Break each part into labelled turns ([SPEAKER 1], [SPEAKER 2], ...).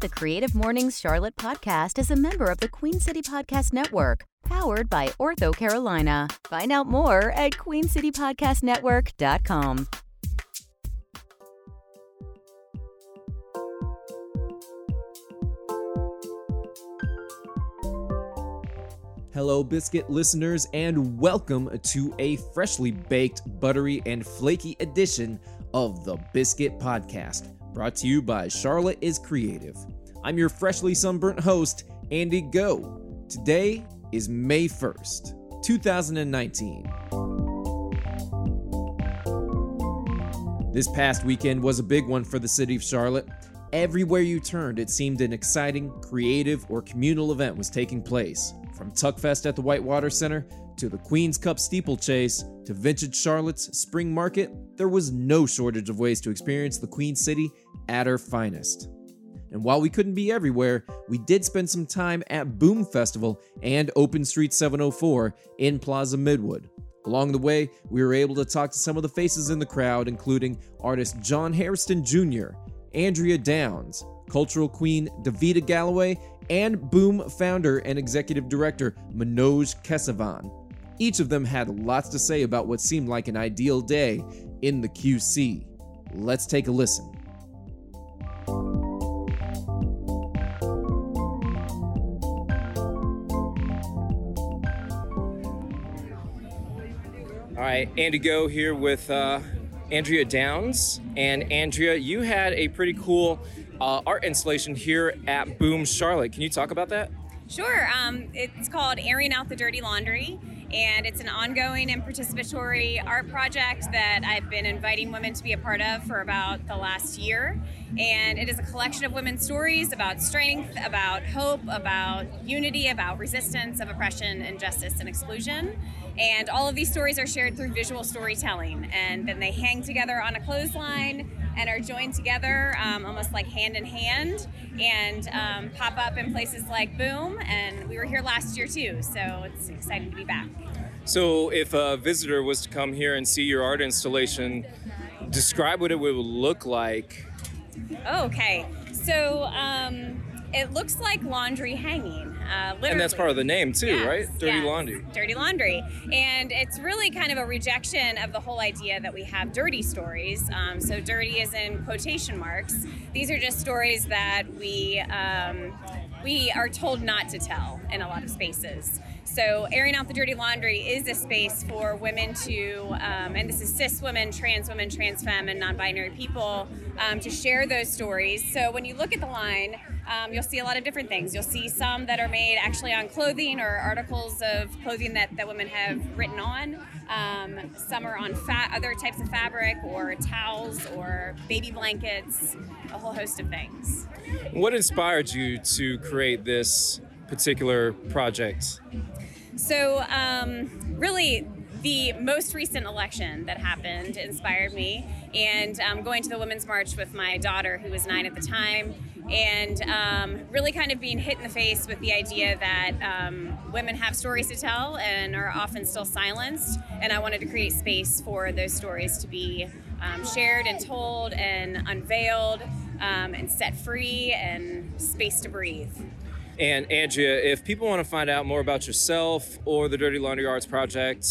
[SPEAKER 1] The Creative Mornings Charlotte podcast is a member of the Queen City Podcast Network, powered by Ortho Carolina. Find out more at queencitypodcastnetwork.com.
[SPEAKER 2] Hello, biscuit listeners, and welcome to a freshly baked, buttery, and flaky edition of the Biscuit Podcast, brought to you by Charlotte is Creative. I'm your freshly sunburnt host, Andy Goh. Today is May 1st, 2019. This past weekend was a big one for the city of Charlotte. Everywhere you turned, it seemed an exciting, creative, or communal event was taking place. From Tuckfest at the Whitewater Center to the Queen's Cup steeplechase to Vintage Charlotte's Spring Market, there was no shortage of ways to experience the Queen City at her finest. And while we couldn't be everywhere, we did spend some time at Boom Festival and Open Street 704 in Plaza Midwood. Along the way, we were able to talk to some of the faces in the crowd, including artist John Hairston Jr., Andrea Downs, cultural queen Davita Galloway, and Boom founder and executive director Manoj Kesavan. Each of them had lots to say about what seemed like an ideal day in the QC. Let's take a listen. All right, Andy Goh here with uh, Andrea Downs. And Andrea, you had a pretty cool uh, art installation here at Boom Charlotte. Can you talk about that?
[SPEAKER 3] Sure. Um, it's called Airing Out the Dirty Laundry, and it's an ongoing and participatory art project that I've been inviting women to be a part of for about the last year. And it is a collection of women's stories about strength, about hope, about unity, about resistance of oppression, injustice, and exclusion. And all of these stories are shared through visual storytelling, and then they hang together on a clothesline and are joined together um, almost like hand in hand and um, pop up in places like Boom. And we were here last year too, so it's exciting to be back.
[SPEAKER 2] So, if a visitor was to come here and see your art installation, describe what it would look like.
[SPEAKER 3] Oh, Okay, so um, it looks like laundry hanging. Uh,
[SPEAKER 2] and that's part of the name too,
[SPEAKER 3] yes,
[SPEAKER 2] right? Dirty
[SPEAKER 3] yes.
[SPEAKER 2] laundry.
[SPEAKER 3] Dirty laundry, and it's really kind of a rejection of the whole idea that we have dirty stories. Um, so dirty is in quotation marks. These are just stories that we um, we are told not to tell in a lot of spaces. So, airing out the dirty laundry is a space for women to, um, and this is cis women, trans women, trans femme, and non binary people, um, to share those stories. So, when you look at the line, um, you'll see a lot of different things. You'll see some that are made actually on clothing or articles of clothing that, that women have written on. Um, some are on fa- other types of fabric or towels or baby blankets, a whole host of things.
[SPEAKER 2] What inspired you to create this particular project?
[SPEAKER 3] So, um, really, the most recent election that happened inspired me, and um, going to the Women's March with my daughter, who was nine at the time, and um, really kind of being hit in the face with the idea that um, women have stories to tell and are often still silenced. And I wanted to create space for those stories to be um, shared and told and unveiled um, and set free and space to breathe.
[SPEAKER 2] And Andrea, if people want to find out more about yourself or the Dirty Laundry Arts Project,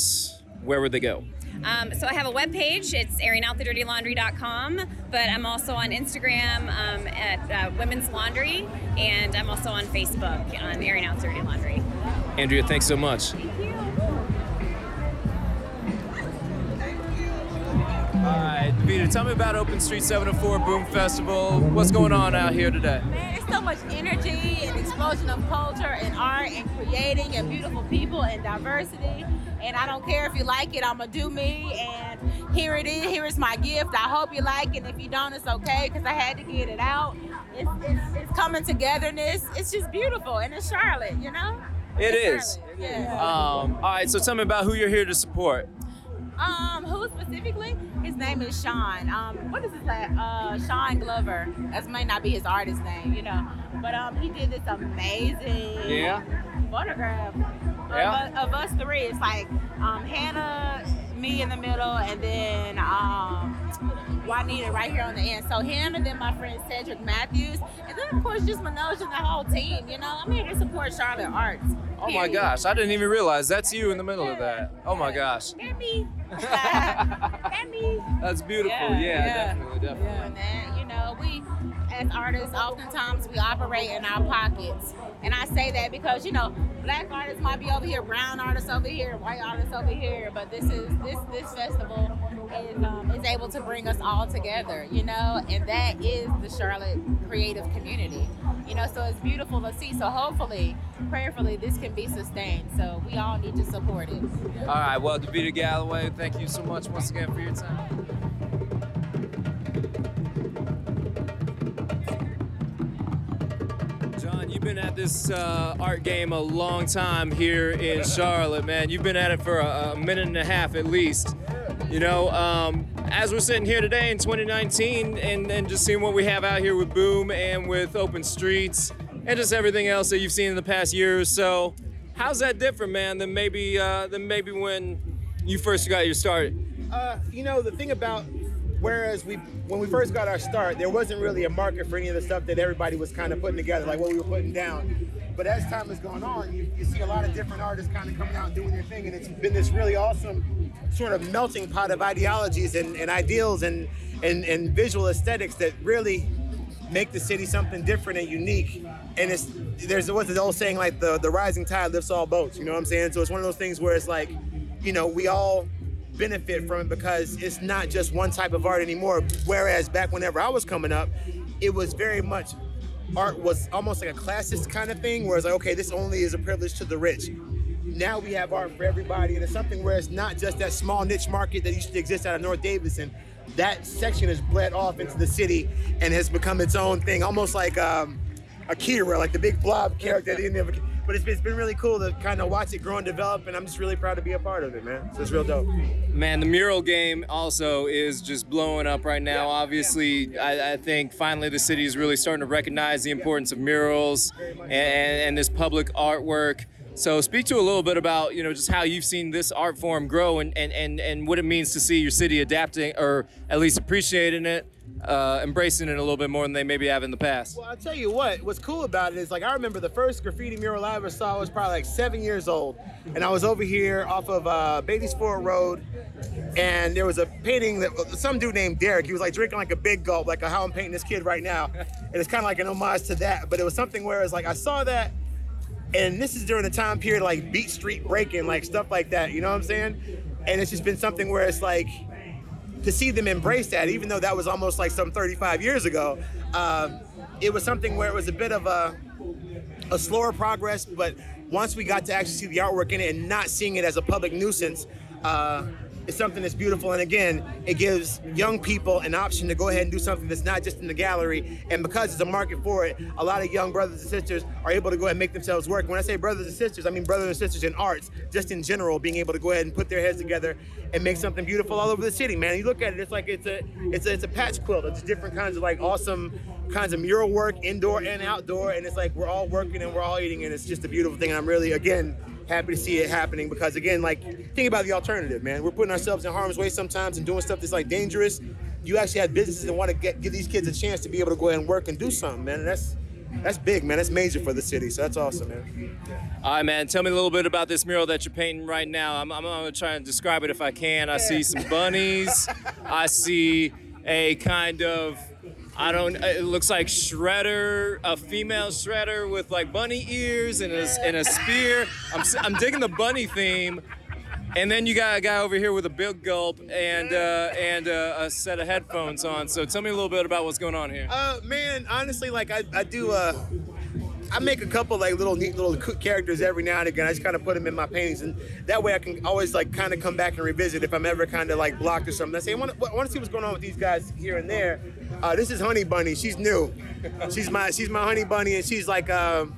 [SPEAKER 2] where would they go?
[SPEAKER 3] Um, so I have a web page. It's airingoutthedirtylaundry.com, but I'm also on Instagram um, at uh, Women's Laundry, and I'm also on Facebook on Airing Out Dirty Laundry.
[SPEAKER 2] Andrea, thanks so much. Right, Davita, tell me about Open Street 704 Boom Festival. What's going on out here today?
[SPEAKER 4] Man, it's so much energy and explosion of culture and art and creating and beautiful people and diversity. And I don't care if you like it, I'm gonna do me. And here it is. Here is my gift. I hope you like it. If you don't, it's okay because I had to get it out. It's, it's, it's coming togetherness. It's just beautiful, and it's Charlotte, you know.
[SPEAKER 2] It
[SPEAKER 4] It's
[SPEAKER 2] is.
[SPEAKER 4] Charlotte, Yeah.
[SPEAKER 2] Um, all right, so tell me about who you're here to support.
[SPEAKER 4] Um, who specifically? His name is Sean. Um, what is his name? Uh, Sean Glover. That might not be his artist name, you know. But um, he did this amazing
[SPEAKER 2] Yeah.
[SPEAKER 4] photograph of,
[SPEAKER 2] Yeah.
[SPEAKER 4] us, of us three. It's like um, Hannah, me in the middle, and then um, Juanita right here on the end. So him, and then my friend Cedric Matthews, and then of course just Manoj and the whole team. You know, I'm here to support Charlotte arts.
[SPEAKER 5] Oh my gosh, I didn't even realize that's you in the middle of that. Oh my gosh.
[SPEAKER 4] That me. that me.
[SPEAKER 5] That's beautiful. Yeah, yeah, definitely, definitely.
[SPEAKER 4] Yeah, and then, you know, we as artists, oftentimes we operate in our pockets. And I say that because, you know, black artists might be over here, brown artists over here, white artists over here, but this is this this festival is um, is able to bring us all together, you know, and that is the Charlotte creative community. You know, so it's beautiful to see. So hopefully, prayerfully, this can be sustained. So we all need to support it.
[SPEAKER 5] All right, well, Davita Galloway, thank you so much once again for your time. You've been at this uh, art game a long time here in Charlotte, man. You've been at it for a, a minute and a half at least. You know, um, as we're sitting here today in 2019 and, and just seeing what we have out here with Boom and with Open Streets and just everything else that you've seen in the past year or so, how's that different, man, than maybe uh, than maybe when you first got your start?
[SPEAKER 6] Uh, you know, the thing about whereas we when we first got our start, there wasn't really a market for any of the stuff that everybody was kind of putting together, like what we were putting down. But as time has gone on, you, you see a lot of different artists kind of coming out and doing their thing, and it's been this really awesome sort of melting pot of ideologies and, and ideals and, and and visual aesthetics that really make the city something different and unique. And it's there's what's the old saying like the the rising tide lifts all boats. You know what I'm saying? So it's one of those things where it's like, you know, we all benefit from it because it's not just one type of art anymore. Whereas back whenever I was coming up, it was very much art was almost like a classist kind of thing, where it's like, okay, this only is a privilege to the rich. Now we have art for everybody, and it's something where it's not just that small niche market that used to exist out of North Davidson. That section has bled off into the city and has become its own thing, almost like um, Akira, like the big blob character at the end of it. But it's been, it's been really cool to kind of watch it grow and develop, and I'm just really proud to be a part of it, man. So it's real dope.
[SPEAKER 5] Man, the mural game also is just blowing up right now. Obviously, I, I think finally the city is really starting to recognize the importance of murals and, and this public artwork. So speak to a little bit about, you know, just how you've seen this art form grow and, and, and, and what it means to see your city adapting or at least appreciating it, uh, embracing it a little bit more than they maybe have in the past.
[SPEAKER 6] Well, I'll tell you what, what's cool about it is like I remember the first graffiti mural I ever saw was probably like seven years old. And I was over here off of uh, Beatties Ford Road, and there was a painting that some dude named Derek, he was like drinking like a big gulp, like how I'm painting this kid right now. And it's kind of like an homage to that. But it was something where it's like I saw that, and this is during the time period like Beat Street breaking, like stuff like that, you know what I'm saying? And it's just been something where it's like, to see them embrace that, even though that was almost like some 35 years ago, uh, it was something where it was a bit of a, a slower progress. But once we got to actually see the artwork in it and not seeing it as a public nuisance, uh, it's something that's beautiful. And again, it gives young people an option to go ahead and do something that's not just in the gallery. And because there's a market for it, a lot of young brothers and sisters are able to go ahead and make themselves work. When I say brothers and sisters, I mean brothers and sisters in arts, just in general, being able to go ahead and put their heads together and make something beautiful all over the city, man. You look at it, it's like it's a it's a, it's a patch quilt. It's different kinds of like awesome kinds of mural work, indoor and outdoor, and it's like we're all working and we're all eating, and it's just a beautiful thing. And I'm really again happy to see it happening because again, like think about the alternative, man. We're putting ourselves in harm's way sometimes and doing stuff that's like dangerous. You actually have businesses that want to get give these kids a chance to be able to go ahead and work and do something, man. And that's that's big, man. That's major for the city. So that's awesome, man.
[SPEAKER 5] All right, man. Tell me a little bit about this mural that you're painting right now. I'm, I'm going to try and describe it if I can. I see some bunnies. I see a kind of, I don't, it looks like shredder, a female shredder with like bunny ears and a, and a spear. I'm, I'm digging the bunny theme. And then you got a guy over here with a big gulp and uh, and uh, a set of headphones on. So tell me a little bit about what's going on here.
[SPEAKER 6] Uh, man, honestly, like I, I do, uh, I make a couple like little neat little characters every now and again. I just kind of put them in my paintings, and that way I can always like kind of come back and revisit if I'm ever kind of like blocked or something. I say, I want to see what's going on with these guys here and there. Uh, this is Honey Bunny. She's new. She's my she's my Honey Bunny, and she's like. Um,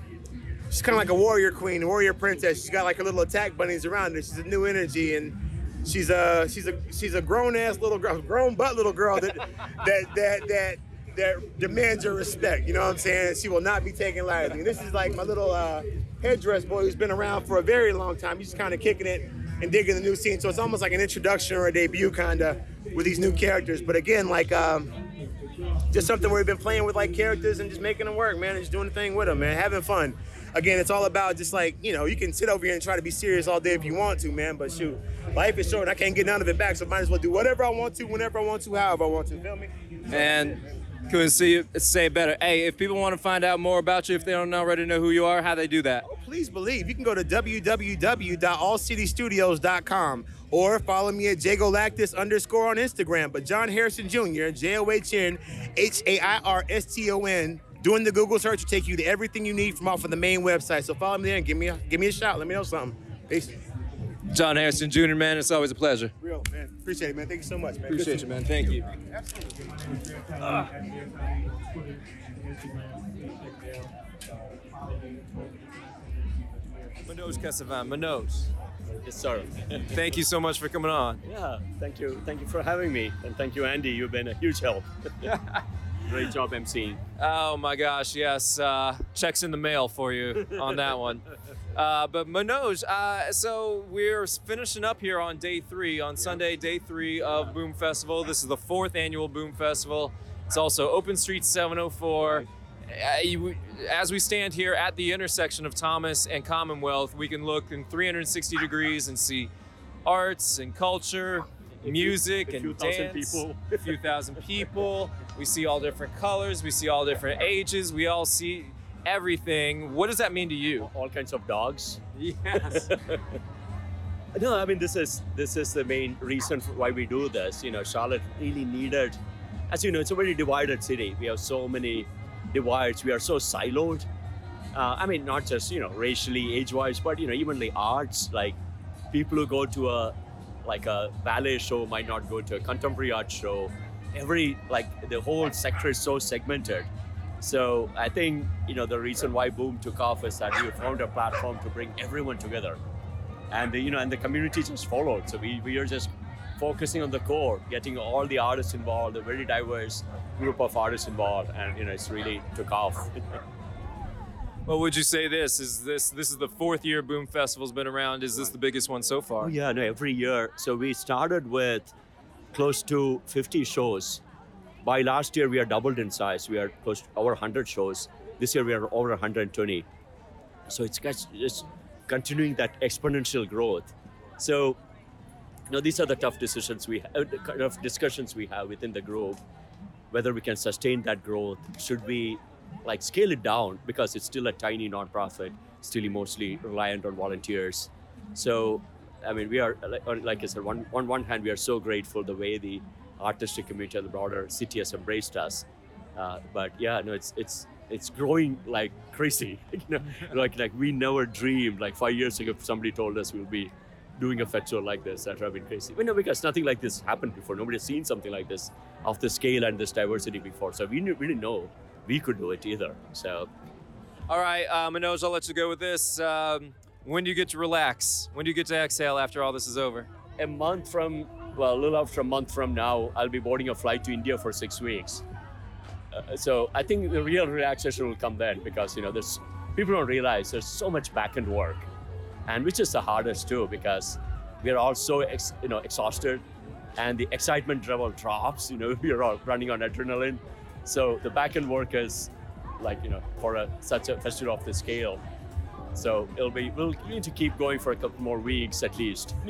[SPEAKER 6] She's kind of like a warrior queen, warrior princess. She's got like her little attack bunnies around her. She's a new energy, and she's a she's a she's a grown ass little girl, grown butt little girl that that that that that demands your respect. You know what I'm saying? She will not be taken lightly. And this is like my little uh, headdress boy who's been around for a very long time. He's kind of kicking it. and digging the new scene. So it's almost like an introduction or a debut kind of with these new characters. But again, like um, just something where we've been playing with like characters and just making them work, man, and just doing the thing with them, man, having fun. Again, it's all about just like, you know, you can sit over here and try to be serious all day if you want to, man, but shoot, life is short I can't get none of it back, so might as well do whatever I want to, whenever I want to, however I want to, feel me?
[SPEAKER 5] And couldn't see say it better. Hey, if people want to find out more about you, if they don't already know who you are, how they do that?
[SPEAKER 6] Oh, please believe. You can go to www.allcitystudios.com or follow me at jgalactus underscore on Instagram. But John Hairston Jr., J O H N H A I R S T O N, doing the Google search will take you to everything you need from off of the main website. So follow me there and give me a, give me a shout. Let me know something. Peace.
[SPEAKER 5] John Hairston Jr., man, it's always a pleasure.
[SPEAKER 6] Real, man. Appreciate it, man. Thank you so much, man.
[SPEAKER 5] Appreciate
[SPEAKER 6] to-
[SPEAKER 5] you, man. Thank you. Ah. Manoj Kesavan, Manoj,
[SPEAKER 7] Yes, sir.
[SPEAKER 5] thank you so much for coming on.
[SPEAKER 7] yeah, thank you. Thank you for having me. And thank you, Andy. You've been a huge help. Great job emceeing.
[SPEAKER 5] Oh my gosh, yes. Uh, checks in the mail for you on that one. Uh, but Manoj, uh, so we're finishing up here on day three, on Sunday, day three of Boom Festival. This is the fourth annual Boom Festival. It's also Open Street 704. Uh, you- as we stand here at the intersection of Thomas and Commonwealth, we can look in 360 degrees and see arts and culture, music
[SPEAKER 7] a few
[SPEAKER 5] and
[SPEAKER 7] thousand
[SPEAKER 5] dance,
[SPEAKER 7] people.
[SPEAKER 5] a few thousand people. We see all different colors. We see all different ages. We all see everything. What does that mean to you?
[SPEAKER 7] All kinds of dogs.
[SPEAKER 5] Yes.
[SPEAKER 7] No, I mean this is this is the main reason for why we do this. You know, Charlotte really needed, as you know, it's a very divided city. We have so many divides. We are so siloed. Uh, I mean, not just you know racially, age-wise, but you know even the arts. Like people who go to a like a ballet show might not go to a contemporary art show. Every like the whole sector is so segmented. So I think you know the reason why Boom took off is that we found a platform to bring everyone together and you know and the community just followed so we, we are just focusing on the core getting all the artists involved a very diverse group of artists involved and you know it's really took off
[SPEAKER 5] Well, would you say this is this this is the fourth year Boom Festival's been around? Is this the biggest one so far?
[SPEAKER 7] oh yeah no every year so we started with close to 50 shows. By last year we are doubled in size. We are close to over 100 shows. This year we are over 120 so it's just continuing that exponential growth. So you know these are the tough decisions we have the kind of discussions we have within the group whether we can sustain that growth. Should we like scale it down? Because it's still a tiny nonprofit still mostly reliant on volunteers. So i mean we are like, i said one, on one hand we are so grateful the way the artistic community and the broader city has embraced us. Uh, but yeah no it's it's it's growing like crazy you know? Like like we never dreamed like five years ago somebody told us we'll be doing a festival like this that would have been crazy. But no because nothing like this happened before. Nobody has seen something like this of the scale and this diversity before. So we didn't really know we could do it either. So
[SPEAKER 5] All right, uh, Manoj, I'll let you go with this. Um, when do you get to relax? When do you get to exhale after all this is over?
[SPEAKER 7] a month from well a little after a month from now i'll be boarding a flight to india for six weeks uh, so i think the real relaxation will come then because you know there's people don't realize there's so much back end work and which is the hardest too because we are all so ex, you know exhausted and the excitement level drops you know we are all running on adrenaline so the back end work is like you know for a, such a festival of this scale so it'll be we'll need to keep going for a couple more weeks at least?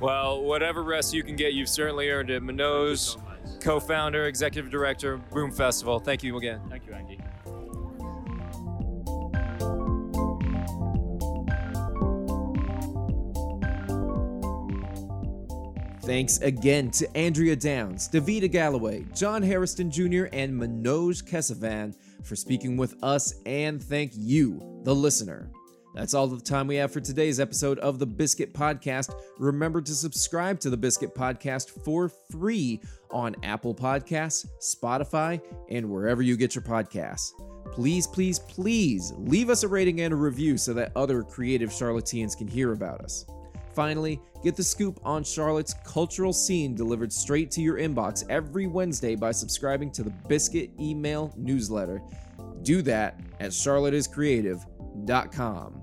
[SPEAKER 5] Well, whatever rest you can get, you've certainly earned it. Manoj, co-founder, executive director, Boom Festival. Thank you again.
[SPEAKER 7] Thank you, Andy.
[SPEAKER 2] Thanks again to Andrea Downs, Davita Galloway, John Hairston Jr., and Manoj Kesavan for speaking with us, and thank you, the listener. That's all the time we have for today's episode of the Biscuit Podcast. Remember to subscribe to the Biscuit Podcast for free on Apple Podcasts, Spotify, and wherever you get your podcasts. Please, please, please leave us a rating and a review so that other creative charlatans can hear about us. Finally, get the scoop on Charlotte's cultural scene delivered straight to your inbox every Wednesday by subscribing to the Biscuit email newsletter. Do that at charlotteiscreative.com.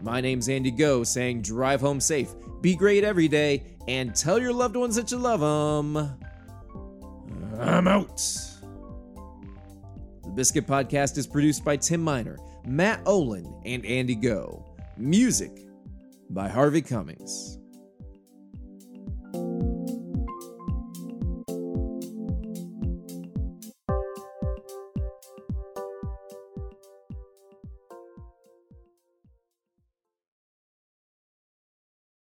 [SPEAKER 2] My name's Andy Goh saying drive home safe, be great every day, and tell your loved ones that you love them. I'm out. The Biscuit Podcast is produced by Tim Miner, Matt Olin, and Andy Goh. Music by Harvey Cummings.